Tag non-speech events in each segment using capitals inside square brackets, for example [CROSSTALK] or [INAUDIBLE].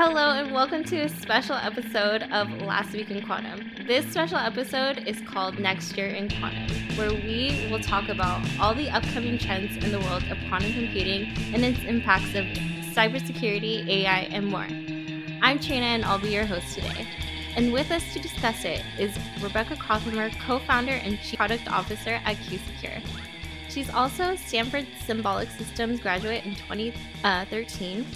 Hello, and welcome to a special episode of Last Week in Quantum. This special episode is called Next Year in Quantum, where we will talk about all the upcoming trends in the world of quantum computing and its impacts of cybersecurity, AI, and more. I'm Trina, and I'll be your host today. And with us to discuss it is Rebecca Krauthamer, co founder and chief product officer at QuSecure. She's also a Stanford Symbolic Systems graduate in 2013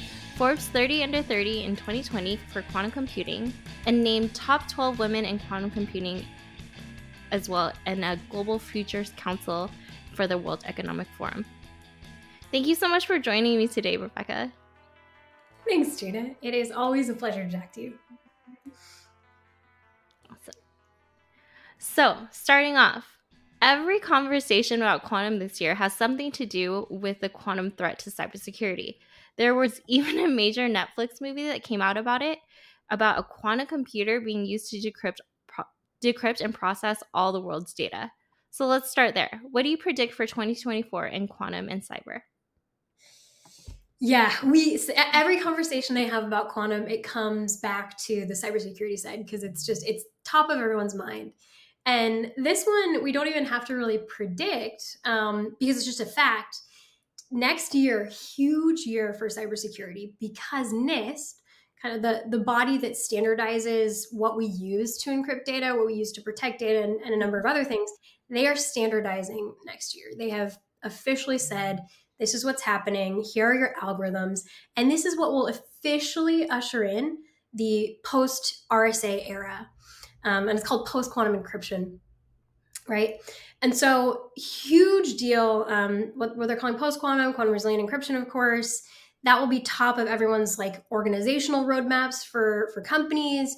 Forbes 30 Under 30 in 2020 for quantum computing, and named top 12 women in quantum computing as well, and a Global Futures Council for the World Economic Forum. Thank you so much for joining me today, Rebecca. Thanks, Trina. It is always a pleasure to talk to you. Awesome. So, starting off, every conversation about quantum this year has something to do with the quantum threat to cybersecurity. There was [LAUGHS] even a major Netflix movie that came out about it, about a quantum computer being used to decrypt, pro- decrypt and process all the world's data. So let's start there. What do you predict for 2024 in quantum and cyber? Yeah, we every conversation I have about quantum, it comes back to the cybersecurity side because it's just it's top of everyone's mind. And this one, we don't even have to really predict um, because it's just a fact next year, huge year for cybersecurity because NIST, kind of the, the body that standardizes what we use to encrypt data, what we use to protect data, and, and a number of other things, they are standardizing next year. They have officially said, this is what's happening. Here are your algorithms. And this is what will officially usher in the post RSA era. Um, and it's called post quantum encryption, right? And so, huge deal. Um, what, what they're calling post quantum, quantum resilient encryption, of course. That will be top of everyone's like organizational roadmaps for for companies.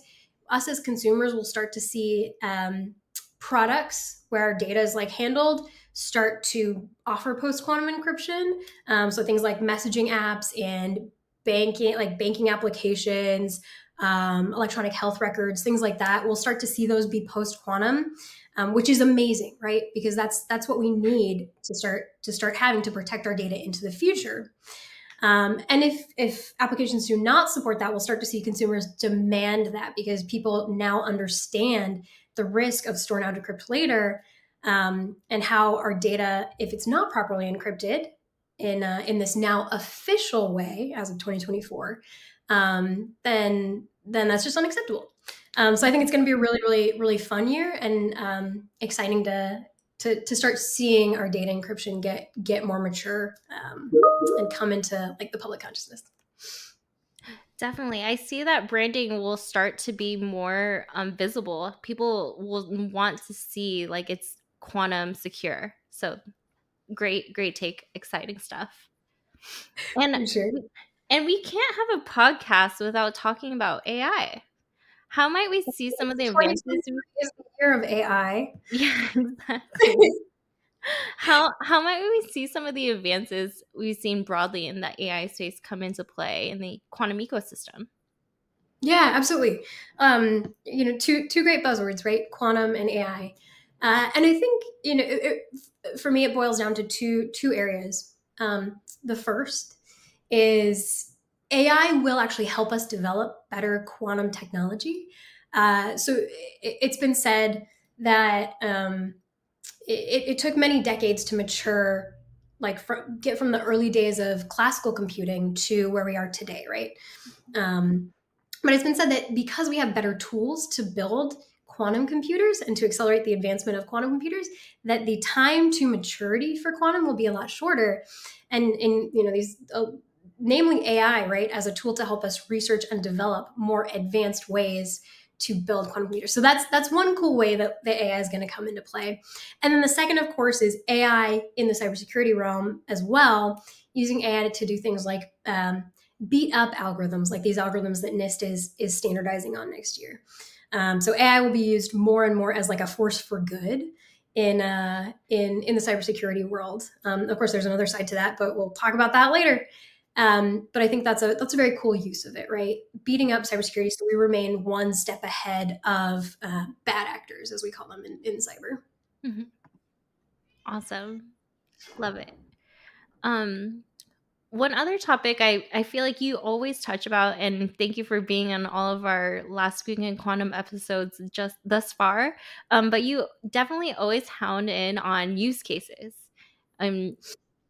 Us as consumers will start to see um, products where data is like handled start to offer post quantum encryption. Um, so things like messaging apps and banking, like banking applications, um, electronic health records, things like that. We'll start to see those be post quantum um, which is amazing, right? Because that's that's what we need to start to start having to protect our data into the future. Um, and if if applications do not support that, we'll start to see consumers demand that because people now understand the risk of store now decrypt later, um, and how our data, if it's not properly encrypted in uh, in this now official way as of 2024, um, then then that's just unacceptable. Um, so I think it's going to be a really, really, really fun year and um, exciting to, to to start seeing our data encryption get get more mature um, and come into like the public consciousness. Definitely, I see that branding will start to be more um, visible. People will want to see like it's quantum secure. So great, great take, exciting stuff. And sure. And we can't have a podcast without talking about AI. How might we see some of the advances? Is the year of AI. Yeah, [LAUGHS] exactly. how how might we see some of the advances we've seen broadly in the AI space come into play in the quantum ecosystem? Yeah, absolutely. Um, you know, two two great buzzwords, right? Quantum and AI. Uh, and I think you know, it, it, for me, it boils down to two two areas. Um, the first is AI will actually help us develop better quantum technology. Uh, so it, has been said that um, it, it, took many decades to mature, like from, get from the early days of classical computing to where we are today, right? Um, but it's been said that because we have better tools to build quantum computers and to accelerate the advancement of quantum computers that the time to maturity for quantum will be a lot shorter and in you know these uh, namely AI, right, as a tool to help us research and develop more advanced ways to build quantum computers. So that's that's one cool way that the AI is going to come into play. And then the second, of course, is AI in the cybersecurity realm as well, using AI to do things like um, beat up algorithms, like these algorithms that NIST is is standardizing on next year. Um, so AI will be used more and more as like a force for good in uh, in in the cybersecurity world. Um, of course, there's another side to that, but we'll talk about that later. Um, but I think that's a that's a very cool use of it, right? Beating up cybersecurity so we remain one step ahead of uh, bad actors, as we call them in, in cyber. Mm-hmm. Awesome, love it. Um, one other topic I, I feel like you always touch about, and thank you for being on all of our last week in quantum episodes just thus far. Um, but you definitely always hound in on use cases. Um,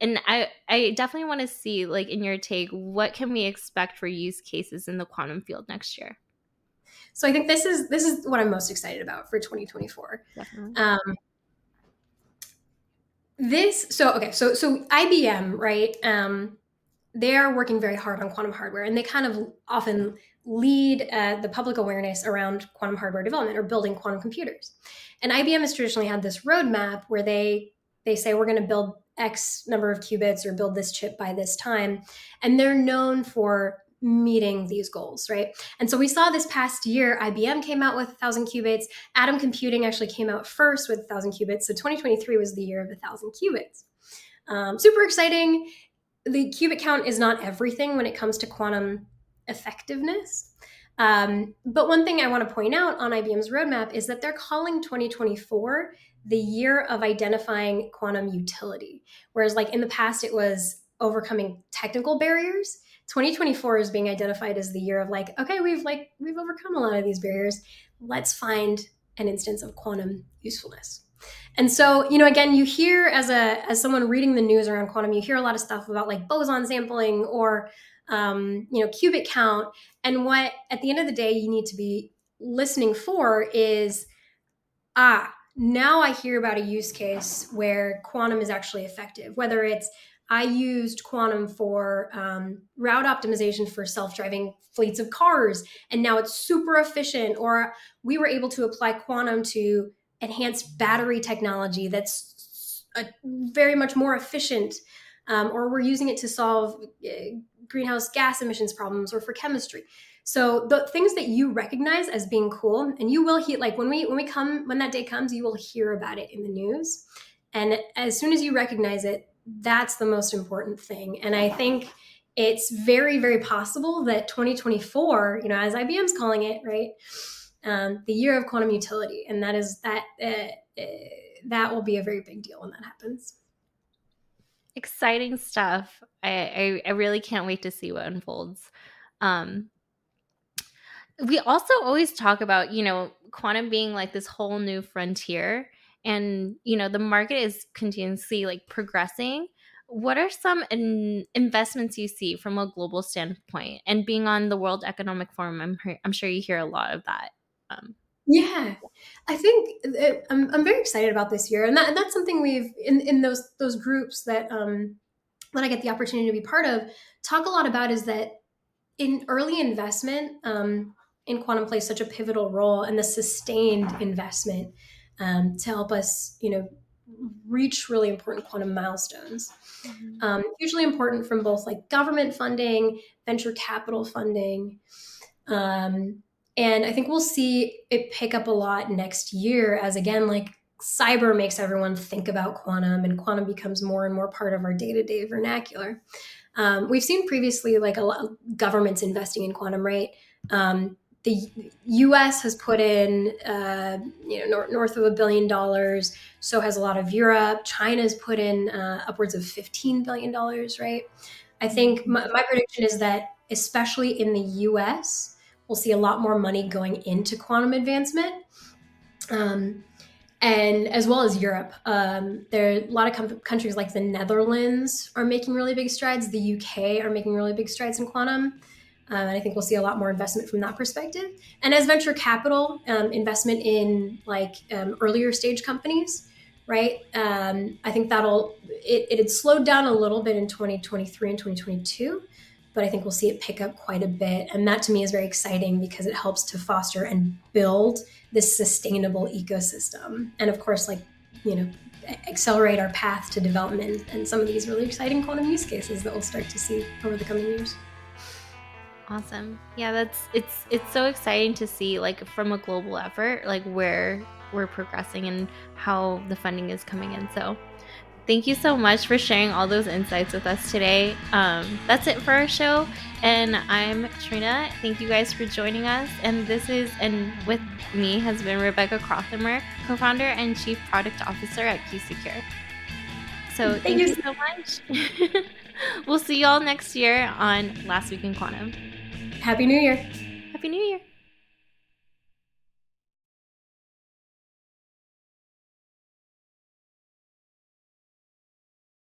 and I, I definitely want to see, like, in your take, what can we expect for use cases in the quantum field next year? So I think this is this is what I'm most excited about for 2024. Um, this so okay so so IBM right um, they are working very hard on quantum hardware and they kind of often lead uh, the public awareness around quantum hardware development or building quantum computers and ibm has traditionally had this roadmap where they they say we're going to build x number of qubits or build this chip by this time. And they're known for meeting these goals right? And so we saw this past year ibm came out with 1000 qubits. Atom computing actually came out first with 1000 qubits. So 2023 was the year of 1000 qubits. Um, super exciting. The qubit count is not everything when it comes to quantum effectiveness. Um, but one thing I want to point out on IBM's roadmap is that they're calling 2024 the year of identifying quantum utility. Whereas, like in the past, it was overcoming technical barriers. 2024 is being identified as the year of like, okay, we've like we've overcome a lot of these barriers. Let's find an instance of quantum usefulness. And so, you know, again, you hear as a as someone reading the news around quantum, you hear a lot of stuff about like boson sampling or um, you know, qubit count. And what at the end of the day you need to be listening for is ah, now I hear about a use case where quantum is actually effective, whether it's I used quantum for um, route optimization for self driving fleets of cars, and now it's super efficient. Or we were able to apply quantum to enhanced battery technology that's a, very much more efficient, um, or we're using it to solve uh, greenhouse gas emissions problems or for chemistry. So the things that you recognize as being cool, and you will hear like when we when we come when that day comes, you will hear about it in the news, and as soon as you recognize it, that's the most important thing. And I think it's very very possible that 2024, you know, as IBM's calling it, right um, the year of quantum utility, and that is that uh, uh, that will be a very big deal when that happens. Exciting stuff! I, I, I really can't wait to see what unfolds. Um, we also always talk about you know quantum being like this whole new frontier, and you know the market is continuously like progressing what are some in investments you see from a global standpoint and being on the world economic forum i'm, I'm sure you hear a lot of that um, yeah, I think it, I'm, I'm very excited about this year, and, that, and that's something we've in, in those those groups that um, when I get the opportunity to be part of, talk a lot about is that in early investment um, in quantum plays such a pivotal role, and the sustained investment um, to help us, you know, reach really important quantum milestones. Mm-hmm. Um, hugely important from both like government funding, venture capital funding. Um, and I think we'll see it pick up a lot next year as, again, like cyber makes everyone think about quantum and quantum becomes more and more part of our day to day vernacular. Um, we've seen previously like a lot of governments investing in quantum, right? Um, the U.S. has put in, uh, you know, north, north of a billion dollars. So has a lot of Europe. China's put in uh, upwards of fifteen billion dollars, right? I think my, my prediction is that, especially in the U.S., we'll see a lot more money going into quantum advancement. Um, and as well as Europe, um, there are a lot of com- countries like the Netherlands are making really big strides. The UK are making really big strides in quantum. Um, and I think we'll see a lot more investment from that perspective. And as venture capital, um, investment in like um, earlier stage companies, right? Um, I think that'll it, it had slowed down a little bit in 2023 and 2022 but I think we'll see it pick up quite a bit. And that to me is very exciting because it helps to foster and build this sustainable ecosystem. And of course, like, you know, accelerate our path to development and some of these really exciting quantum use cases that we'll start to see over the coming years. Awesome. Yeah, that's it's it's so exciting to see like from a global effort like where we're progressing and how the funding is coming in. So thank you so much for sharing all those insights with us today. Um, that's it for our show. And I'm Trina. Thank you guys for joining us. And this is, and with me has been Rebecca Krauthamer, co founder and chief product officer at QuSecure. So thank, thank you so much. [LAUGHS] we'll see y'all next year on Last Week in Quantum. Happy New Year. Happy New Year.